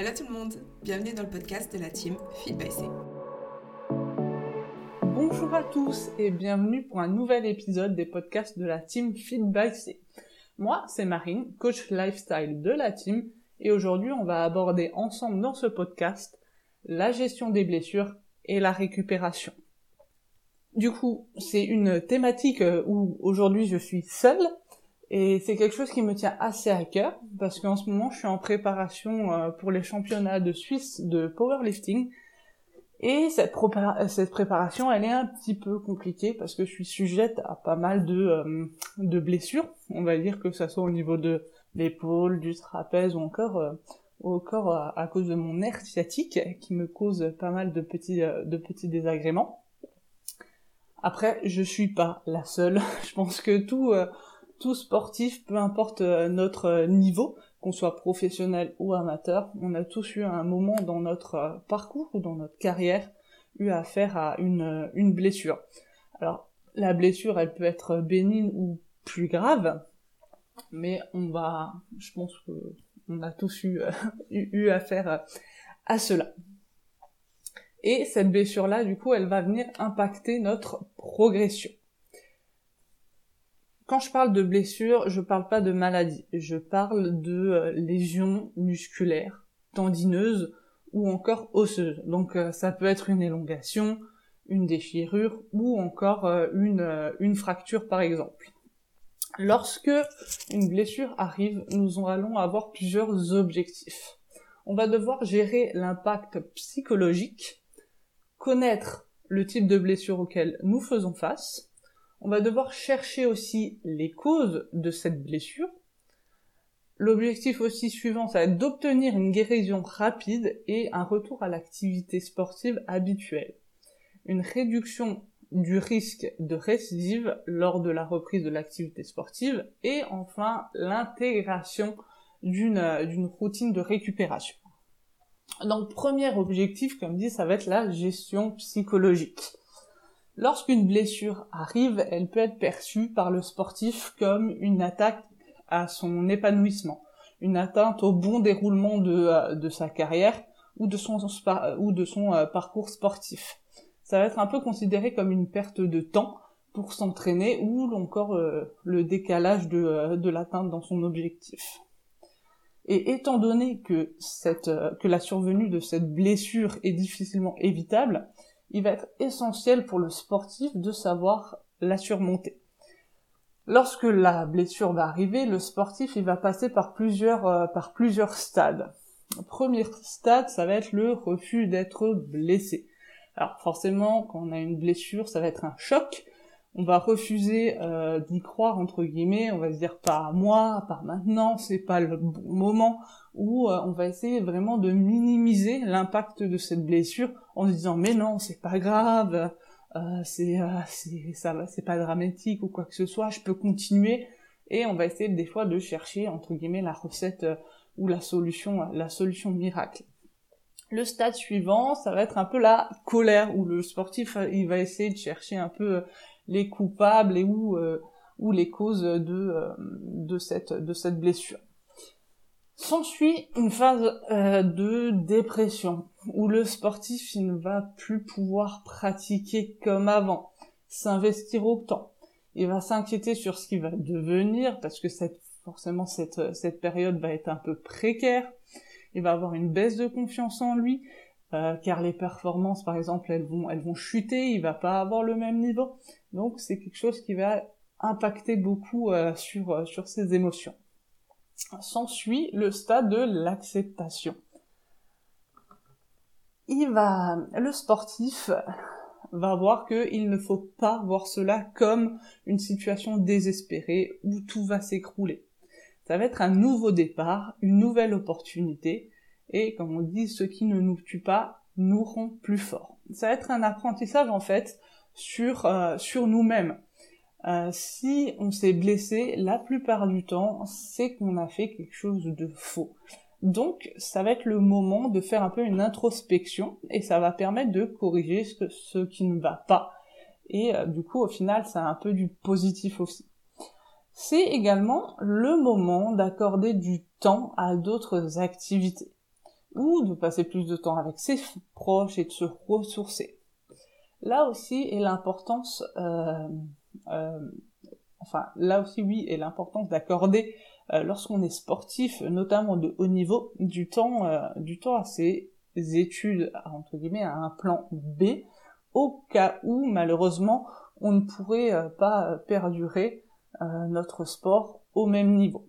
Hello tout le monde, bienvenue dans le podcast de la team Feed by C. Bonjour à tous et bienvenue pour un nouvel épisode des podcasts de la team Feed by C. Moi, c'est Marine, coach lifestyle de la team, et aujourd'hui on va aborder ensemble dans ce podcast la gestion des blessures et la récupération. Du coup, c'est une thématique euh, où aujourd'hui je suis seule et c'est quelque chose qui me tient assez à cœur parce qu'en ce moment je suis en préparation euh, pour les championnats de Suisse de powerlifting et cette, cette préparation elle est un petit peu compliquée parce que je suis sujette à pas mal de, euh, blessures, on va dire que ça soit au niveau de l'épaule, du trapèze ou encore au corps à, cause de mon nerf sciatique qui me cause pas mal de petits, de petits désagréments. Après, je suis pas la seule. Je pense que tout, euh, tout sportif, peu importe euh, notre niveau, qu'on soit professionnel ou amateur, on a tous eu un moment dans notre euh, parcours ou dans notre carrière eu affaire à une, une blessure. Alors, la blessure, elle peut être bénigne ou plus grave, mais on va, je pense que on a tous eu, eu, eu affaire à cela. Et cette blessure-là, du coup, elle va venir impacter notre progression. Quand je parle de blessure, je parle pas de maladie. Je parle de euh, lésions musculaires, tendineuses ou encore osseuses. Donc euh, ça peut être une élongation, une déchirure ou encore euh, une, une fracture par exemple. Lorsque une blessure arrive, nous allons avoir plusieurs objectifs. On va devoir gérer l'impact psychologique connaître le type de blessure auquel nous faisons face. On va devoir chercher aussi les causes de cette blessure. L'objectif aussi suivant, ça va être d'obtenir une guérison rapide et un retour à l'activité sportive habituelle. Une réduction du risque de récidive lors de la reprise de l'activité sportive et enfin l'intégration d'une routine de récupération. Donc, premier objectif, comme dit, ça va être la gestion psychologique. Lorsqu'une blessure arrive, elle peut être perçue par le sportif comme une attaque à son épanouissement, une atteinte au bon déroulement de, euh, sa carrière ou de son, son euh, parcours sportif. Ça va être un peu considéré comme une perte de temps pour s'entraîner ou encore euh, le décalage de, l'atteinte dans son objectif. Et étant donné euh, que la survenue de cette blessure est difficilement évitable, il va être essentiel pour le sportif de savoir la surmonter. Lorsque la blessure va arriver, le sportif il va passer par plusieurs, euh, par plusieurs stades. Le premier stade, ça va être le refus d'être blessé. Alors forcément, quand on a une blessure, ça va être un choc, on va refuser euh, d'y croire entre guillemets, on va se dire pas moi, pas maintenant, c'est pas le bon moment, ou euh, on va essayer vraiment de minimiser l'impact de cette blessure en se disant mais non c'est pas grave, euh, c'est c'est ça c'est pas dramatique ou quoi que ce soit, je peux continuer et on va essayer des fois de chercher entre guillemets la recette ou la solution la solution miracle. Le stade suivant, ça va être un peu la colère où le sportif il va essayer de chercher un peu les coupables et ou, euh, ou les causes de, euh, de, cette, de cette blessure. S'ensuit une phase euh, de dépression où le sportif il ne va plus pouvoir pratiquer comme avant, s'investir autant. Il va s'inquiéter sur ce qui va devenir parce que cette, forcément cette, cette période va être un peu précaire. Il va avoir une baisse de confiance en lui, euh, car les performances, par exemple, elles vont, elles vont chuter, il va pas avoir le même niveau. Donc c'est quelque chose qui va impacter beaucoup euh, sur, euh, sur ses émotions. S'ensuit le stade de l'acceptation. Il va, le sportif va voir qu'il ne faut pas voir cela comme une situation désespérée où tout va s'écrouler. Ça va être un nouveau départ, une nouvelle opportunité, et comme on dit, ce qui ne nous tue pas nous rend plus forts. Ça va être un apprentissage en fait sur, euh, sur nous-mêmes. Euh, si on s'est blessé, la plupart du temps, c'est qu'on a fait quelque chose de faux. Donc, ça va être le moment de faire un peu une introspection et ça va permettre de corriger ce, qui ne va pas. Et euh, du coup, au final, ça a un peu du positif aussi. C'est également le moment d'accorder du temps à d'autres activités ou de passer plus de temps avec ses proches et de se ressourcer. Là aussi est l'importance, euh, euh, enfin là aussi oui, est l'importance d'accorder euh, lorsqu'on est sportif, notamment de haut niveau, du temps, du temps à ses études entre guillemets à un plan B, au cas où malheureusement on ne pourrait pas perdurer notre sport au même niveau.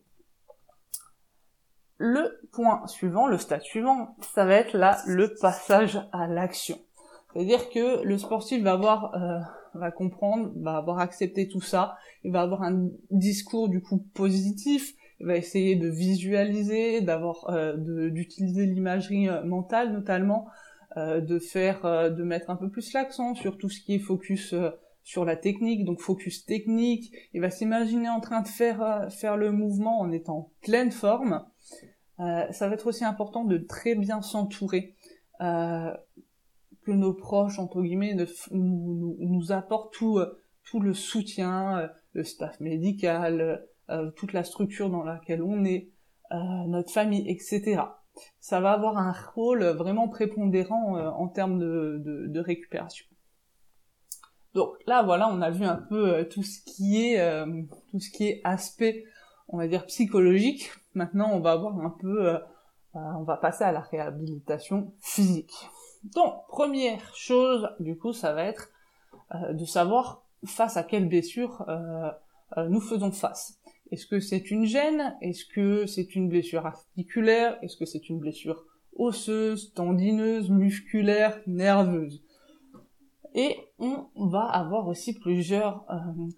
Le point suivant, le stade suivant, ça va être là le passage à l'action. C'est-à-dire que le sportif va avoir, euh, va comprendre, va avoir accepté tout ça, il va avoir un discours du coup positif, il va essayer de visualiser, d'avoir, euh, d'utiliser l'imagerie euh, mentale notamment, de faire, de mettre un peu plus l'accent sur tout ce qui est focus sur la technique, donc focus technique. Il va s'imaginer en train de faire faire le mouvement en étant pleine forme. ça va être aussi important de très bien s'entourer que nos proches, entre guillemets, nous, apportent tout, euh, tout le soutien, euh, le staff médical, euh, toute la structure dans laquelle on est, notre famille, etc. Ça va avoir un rôle vraiment prépondérant en termes de, récupération. Donc là, voilà, on a vu un peu tout ce qui est tout ce qui est aspect, on va dire psychologique. Maintenant, on va avoir un peu, on va passer à la réhabilitation physique. Donc, première chose, du coup, ça va être euh, de savoir face à quelle blessure euh, euh, nous faisons face. Est-ce que c'est une gêne? Est-ce que c'est une blessure articulaire? Est-ce que c'est une blessure osseuse, tendineuse, musculaire, nerveuse? Et on va avoir aussi plusieurs,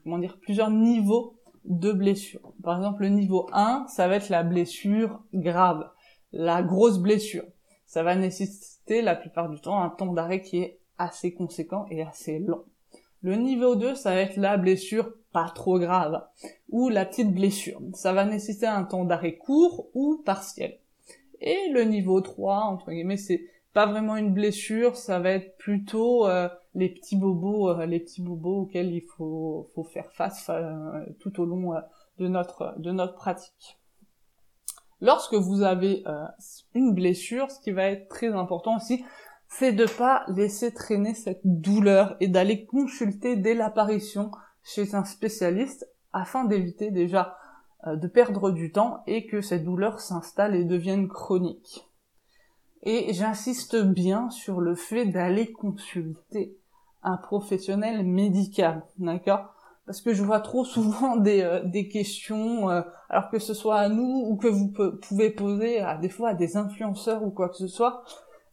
comment dire, plusieurs niveaux de blessure. Par exemple, le niveau 1, ça va être la blessure grave, la grosse blessure. Ça va nécessiter la plupart du temps un temps d'arrêt qui est assez conséquent et assez long. Le niveau 2, ça va être la blessure pas trop grave, ou la petite blessure. Ça va nécessiter un temps d'arrêt court ou partiel. Et le niveau 3, entre guillemets, c'est pas vraiment une blessure, ça va être plutôt euh, les petits bobos, euh, les petits bobos auxquels il faut, faire face euh, tout au long de notre pratique. Lorsque vous avez euh, une blessure, ce qui va être très important aussi, c'est de pas laisser traîner cette douleur et d'aller consulter dès l'apparition chez un spécialiste afin d'éviter déjà euh, de perdre du temps et que cette douleur s'installe et devienne chronique. Et j'insiste bien sur le fait d'aller consulter un professionnel médical, d'accord? Parce que je vois trop souvent des, euh, des questions, euh, alors que ce soit à nous ou que vous pouvez poser à des fois à des influenceurs ou quoi que ce soit,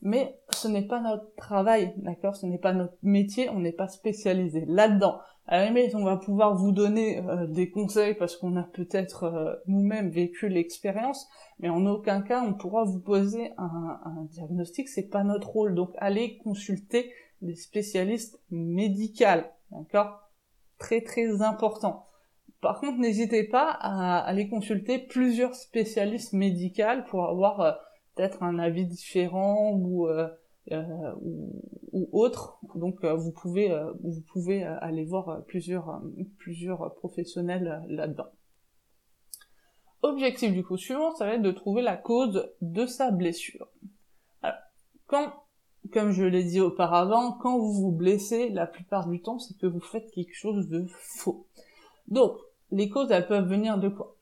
mais ce n'est pas notre travail, d'accord? Ce n'est pas notre métier, on n'est pas spécialisé là-dedans. À la on va pouvoir vous donner euh, des conseils parce qu'on a peut-être nous-mêmes vécu l'expérience, mais en aucun cas on pourra vous poser un, un diagnostic, c'est pas notre rôle. Donc allez consulter des spécialistes médicaux, d'accord? Très très important. Par contre, n'hésitez pas à aller consulter plusieurs spécialistes médicaux pour avoir euh, peut-être un avis différent ou, euh, euh, ou, autre. Donc, vous pouvez vous pouvez aller voir plusieurs plusieurs professionnels là-dedans. Objectif du coup suivant, ça va être de trouver la cause de sa blessure. Alors, quand comme je l'ai dit auparavant, quand vous vous blessez, la plupart du temps, c'est que vous faites quelque chose de faux. Donc, les causes, elles peuvent venir de quoi?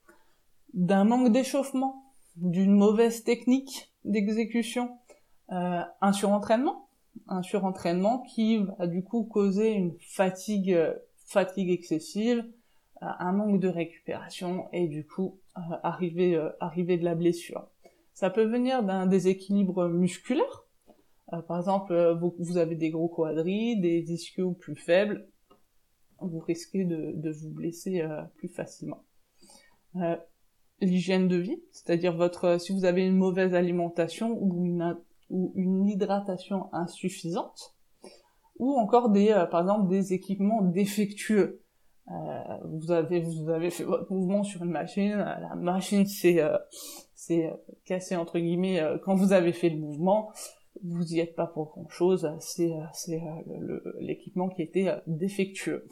D'un manque d'échauffement, d'une mauvaise technique d'exécution, euh, un surentraînement, un surentraînement qui va du coup causer une fatigue, fatigue excessive, euh, un manque de récupération et du coup euh, arriver, arriver de la blessure. Ça peut venir d'un déséquilibre musculaire, euh, par exemple, euh, vous, avez des gros quadris, des ischios plus faibles, vous risquez de, vous blesser euh, plus facilement. L'hygiène de vie, c'est-à-dire votre, si vous avez une mauvaise alimentation ou une, ou une hydratation insuffisante, ou encore des, par exemple, des équipements défectueux. vous avez vous avez fait votre mouvement sur une machine, la machine s'est c'est cassé entre guillemets quand vous avez fait le mouvement vous y êtes pas pour grand chose, c'est euh, l'équipement qui était euh, défectueux.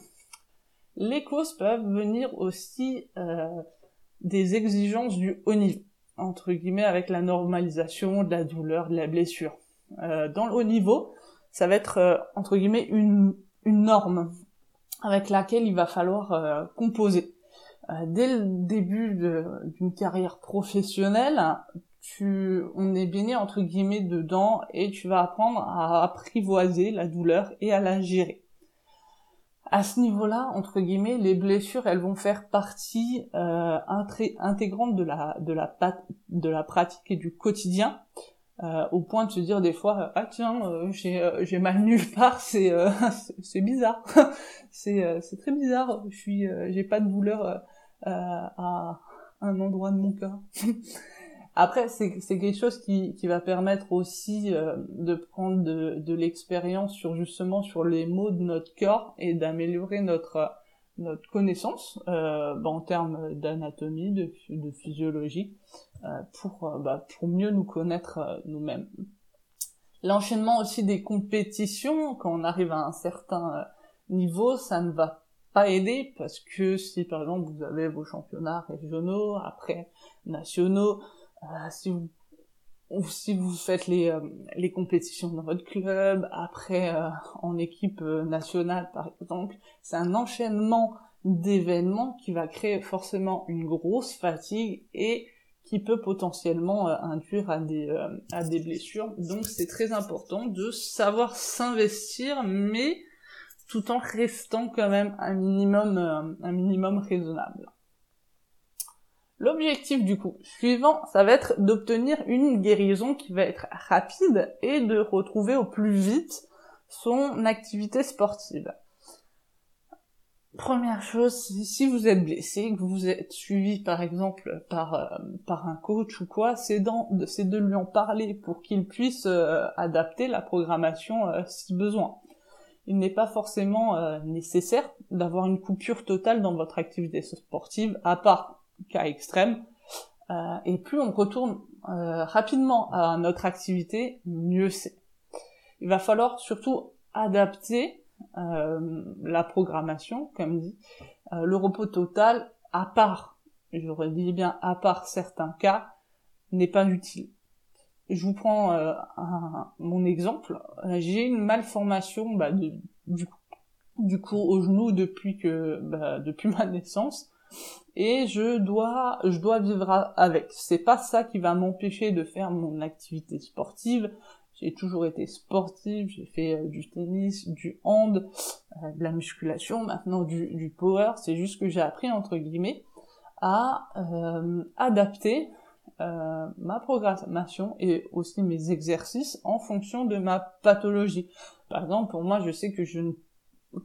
Les causes peuvent venir aussi euh, des exigences du haut niveau. entre guillemets avec la normalisation de la douleur, de la blessure. Euh, dans le haut niveau, ça va être euh, entre guillemets une, une norme avec laquelle il va falloir euh, composer. dès le début d'une carrière professionnelle, tu, on est baigné entre guillemets dedans et tu vas apprendre à apprivoiser la douleur et à la gérer. À ce niveau-là, entre guillemets, les blessures, elles vont faire partie euh, intégrante de la de la de la pratique et du quotidien, euh, au point de se dire des fois, ah tiens, euh, j'ai euh, j'ai mal nulle part, c'est euh, c'est bizarre, c'est c'est très bizarre, je suis j'ai pas de douleur à un endroit de mon corps. Après, c'est quelque chose qui, qui va permettre aussi euh, de prendre de, de l'expérience sur justement sur les mots de notre corps et d'améliorer notre notre connaissance euh, bah, en termes d'anatomie, de, de, physiologie, euh, pour euh, bah, pour mieux nous connaître euh, nous-mêmes. L'enchaînement aussi des compétitions, quand on arrive à un certain niveau, ça ne va pas aider parce que si par exemple vous avez vos championnats régionaux, après nationaux, euh, si vous ou si vous faites les, euh, les compétitions dans votre club, après euh, en équipe nationale par exemple, c'est un enchaînement d'événements qui va créer forcément une grosse fatigue et qui peut potentiellement induire à des, à des blessures. Donc c'est très important de savoir s'investir, mais tout en restant quand même un minimum, un minimum raisonnable. L'objectif du coup suivant, ça va être d'obtenir une guérison qui va être rapide et de retrouver au plus vite son activité sportive. Première chose, si vous êtes blessé, que vous êtes suivi par exemple par, euh, par un coach ou quoi, c'est de lui en parler pour qu'il puisse euh, adapter la programmation euh, si besoin. Il n'est pas forcément nécessaire d'avoir une coupure totale dans votre activité sportive, à part cas extrême. Euh, et plus on retourne euh, rapidement à notre activité, mieux c'est. Il va falloir surtout adapter euh, la programmation, comme dit. le repos total, à part, je redis bien, à part certains cas, n'est pas utile. Je vous prends un, mon exemple. J'ai une malformation bah, du, du au genou depuis que bah, depuis ma naissance et je dois je dois vivre avec. C'est pas ça qui va m'empêcher de faire mon activité sportive. J'ai toujours été sportive, j'ai fait euh, du tennis, du hand, euh, de la musculation, maintenant du, power. C'est juste que j'ai appris entre guillemets à euh, adapter ma programmation et aussi mes exercices en fonction de ma pathologie. Par exemple, pour moi, je sais que je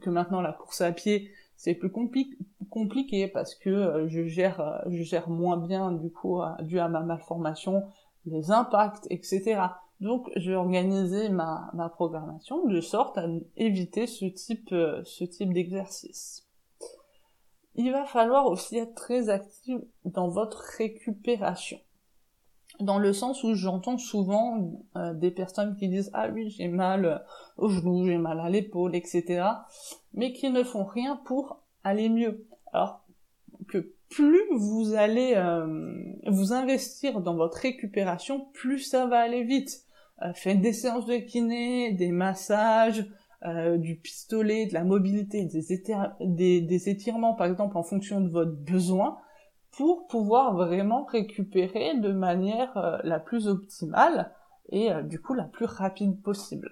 que maintenant la course à pied c'est plus compliqué parce que euh, je gère euh, je gère moins bien du coup dû à ma malformation les impacts etc donc je vais organiser ma, ma programmation de sorte à éviter ce type euh, ce type d'exercice. Il va falloir aussi être très actif dans votre récupération. Dans le sens où j'entends souvent des personnes qui disent ah oui j'ai mal au genou j'ai mal à l'épaule etc mais qui ne font rien pour aller mieux. Alors que plus vous allez euh, vous investir dans votre récupération, plus ça va aller vite. Euh, faites des séances de kiné, des massages, euh, du pistolet, de la mobilité, des, des, étirements par exemple en fonction de votre besoin, pour pouvoir vraiment récupérer de manière la plus optimale et du coup la plus rapide possible.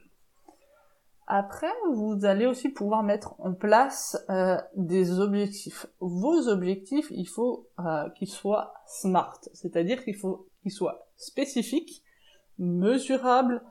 Après, vous allez aussi pouvoir mettre en place euh, des objectifs. Vos objectifs, il faut euh, qu'ils soient smart, c'est-à-dire qu'il faut qu'ils soient spécifiques, mesurables,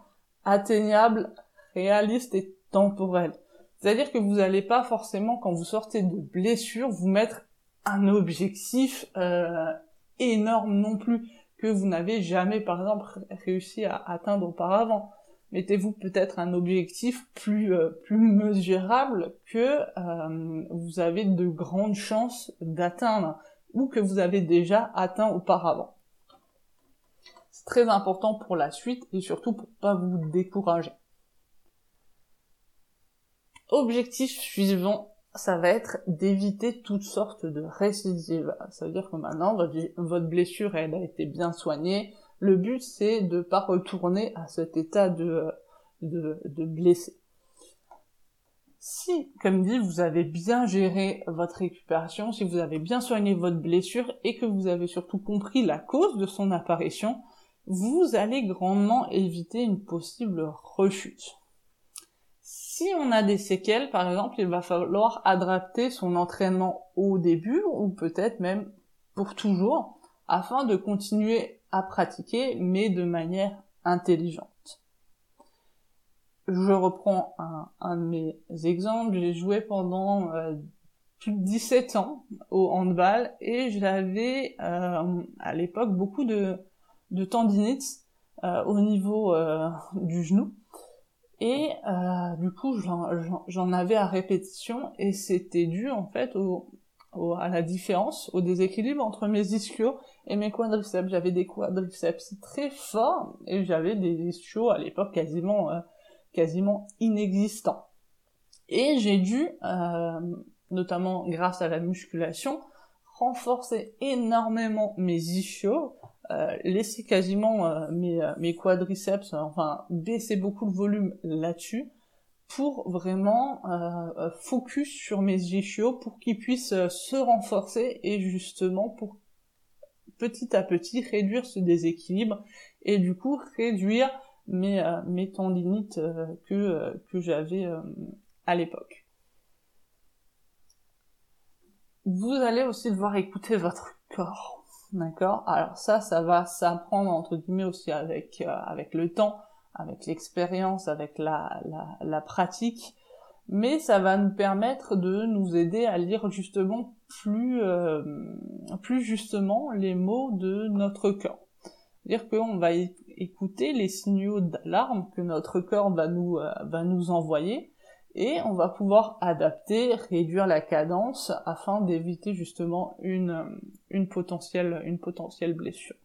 atteignables, réalistes et temporels. C'est-à-dire que vous n'allez pas forcément, quand vous sortez de blessure, vous mettre un objectif euh, énorme non plus que vous n'avez jamais, par exemple, réussi à atteindre auparavant mettez-vous peut-être un objectif plus euh, plus mesurable que euh, vous avez de grandes chances d'atteindre ou que vous avez déjà atteint auparavant. C'est très important pour la suite et surtout pour pas vous décourager. Objectif suivant, ça va être d'éviter toutes sortes de récidives. Ça veut dire que maintenant, votre, blessure, elle a été bien soignée. Le but, c'est de pas retourner à cet état de, de, de blessé. Si, comme dit, vous avez bien géré votre récupération, si vous avez bien soigné votre blessure et que vous avez surtout compris la cause de son apparition, vous allez grandement éviter une possible rechute. Si on a des séquelles, par exemple, il va falloir adapter son entraînement au début ou peut-être même pour toujours afin de continuer à pratiquer mais de manière intelligente. Je reprends un, de mes exemples. J'ai joué pendant euh, plus de 17 ans au handball et j'avais euh, à l'époque beaucoup de, tendinites euh, au niveau du genou. Et euh, du coup, j'en avais à répétition et c'était dû en fait au, à la différence, au déséquilibre entre mes ischios et mes quadriceps. J'avais des quadriceps très forts et j'avais des ischios à l'époque quasiment, euh, quasiment inexistants. Et j'ai dû, euh, notamment grâce à la musculation, renforcer énormément mes ischios euh, laisser quasiment euh, mes, euh, mes, quadriceps, enfin baisser beaucoup le volume là-dessus pour vraiment focus sur mes ischios pour qu'ils puissent se renforcer et justement pour petit à petit réduire ce déséquilibre et du coup réduire mes, mes tendinites que, que j'avais à l'époque. Vous allez aussi devoir écouter votre corps D'accord? Alors ça, ça va s'apprendre entre guillemets aussi avec, euh, avec le temps, avec l'expérience, avec la, la, la, pratique, mais ça va nous permettre de nous aider à lire justement plus, euh, plus justement les mots de notre corps. C'est-à-dire qu'on va écouter les signaux d'alarme que notre corps va nous, euh, va nous envoyer et on va pouvoir adapter, réduire la cadence afin d'éviter justement une, une, potentielle, une potentielle blessure.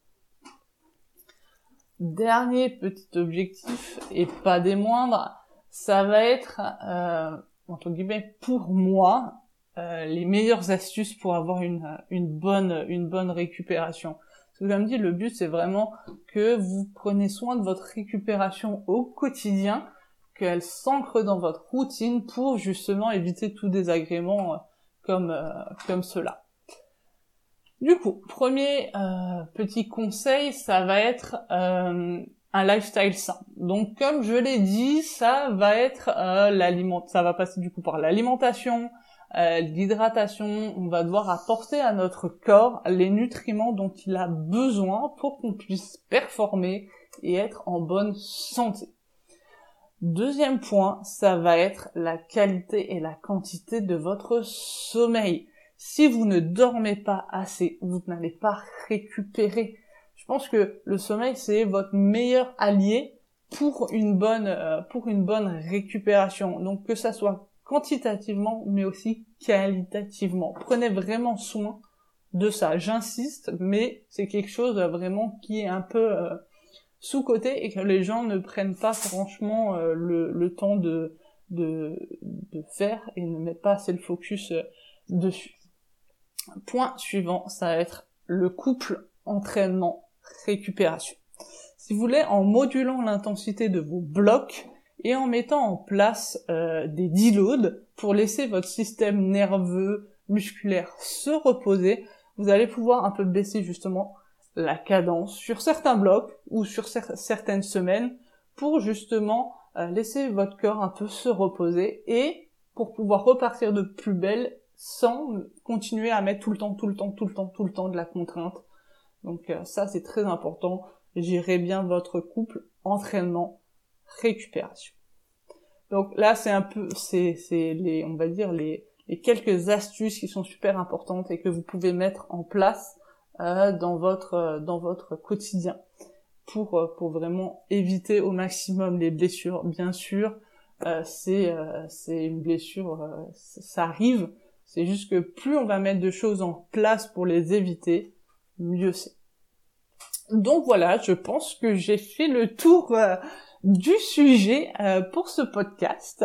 Dernier petit objectif, et pas des moindres, ça va être, euh, entre guillemets, pour moi, euh, les meilleures astuces pour avoir une, une, bonne, une bonne récupération. Ce que je me dit, le but c'est vraiment que vous prenez soin de votre récupération au quotidien, qu'elle s'ancre dans votre routine pour justement éviter tout désagrément euh, comme, comme cela. Du coup, premier euh, petit conseil, ça va être un lifestyle sain. Donc comme je l'ai dit, ça va être l'aliment, ça va passer du coup par l'alimentation, l'hydratation. On va devoir apporter à notre corps les nutriments dont il a besoin pour qu'on puisse performer et être en bonne santé. Deuxième point, ça va être la qualité et la quantité de votre sommeil. Si vous ne dormez pas assez, vous n'allez pas récupérer. Je pense que le sommeil, c'est votre meilleur allié pour une bonne, euh, pour une bonne récupération. Donc que ça soit quantitativement, mais aussi qualitativement. Prenez vraiment soin de ça. J'insiste, mais c'est quelque chose vraiment qui est un peu euh, sous-côté et que les gens ne prennent pas franchement euh, le, temps de, de, faire et ne mettent pas assez le focus euh, dessus. Point suivant, ça va être le couple entraînement-récupération. Si vous voulez, en modulant l'intensité de vos blocs et en mettant en place euh, des deloads pour laisser votre système nerveux, musculaire se reposer, vous allez pouvoir un peu baisser justement la cadence sur certains blocs ou sur certaines semaines pour justement euh, laisser votre corps un peu se reposer et pour pouvoir repartir de plus belle sans continuer à mettre tout le temps, tout le temps, tout le temps, tout le temps de la contrainte. Donc euh, ça c'est très important. Gérez bien votre couple entraînement récupération. Donc là c'est un peu c'est c'est les on va dire les les quelques astuces qui sont super importantes et que vous pouvez mettre en place euh, dans votre euh, dans votre quotidien pour euh, pour vraiment éviter au maximum les blessures. Bien sûr, c'est c'est une blessure, ça arrive. C'est juste que plus on va mettre de choses en place pour les éviter, mieux c'est. Donc voilà, je pense que j'ai fait le tour du sujet pour ce podcast.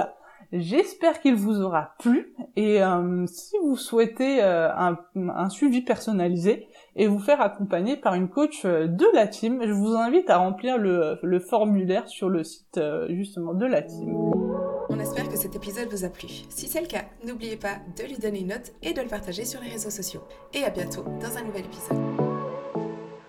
J'espère qu'il vous aura plu et euh, si vous souhaitez euh, un, suivi personnalisé et vous faire accompagner par une coach euh, de la team, je vous invite à remplir le formulaire sur le site justement de la team. On espère que cet épisode vous a plu. Si c'est le cas, n'oubliez pas de lui donner une note et de le partager sur les réseaux sociaux. Et à bientôt dans un nouvel épisode.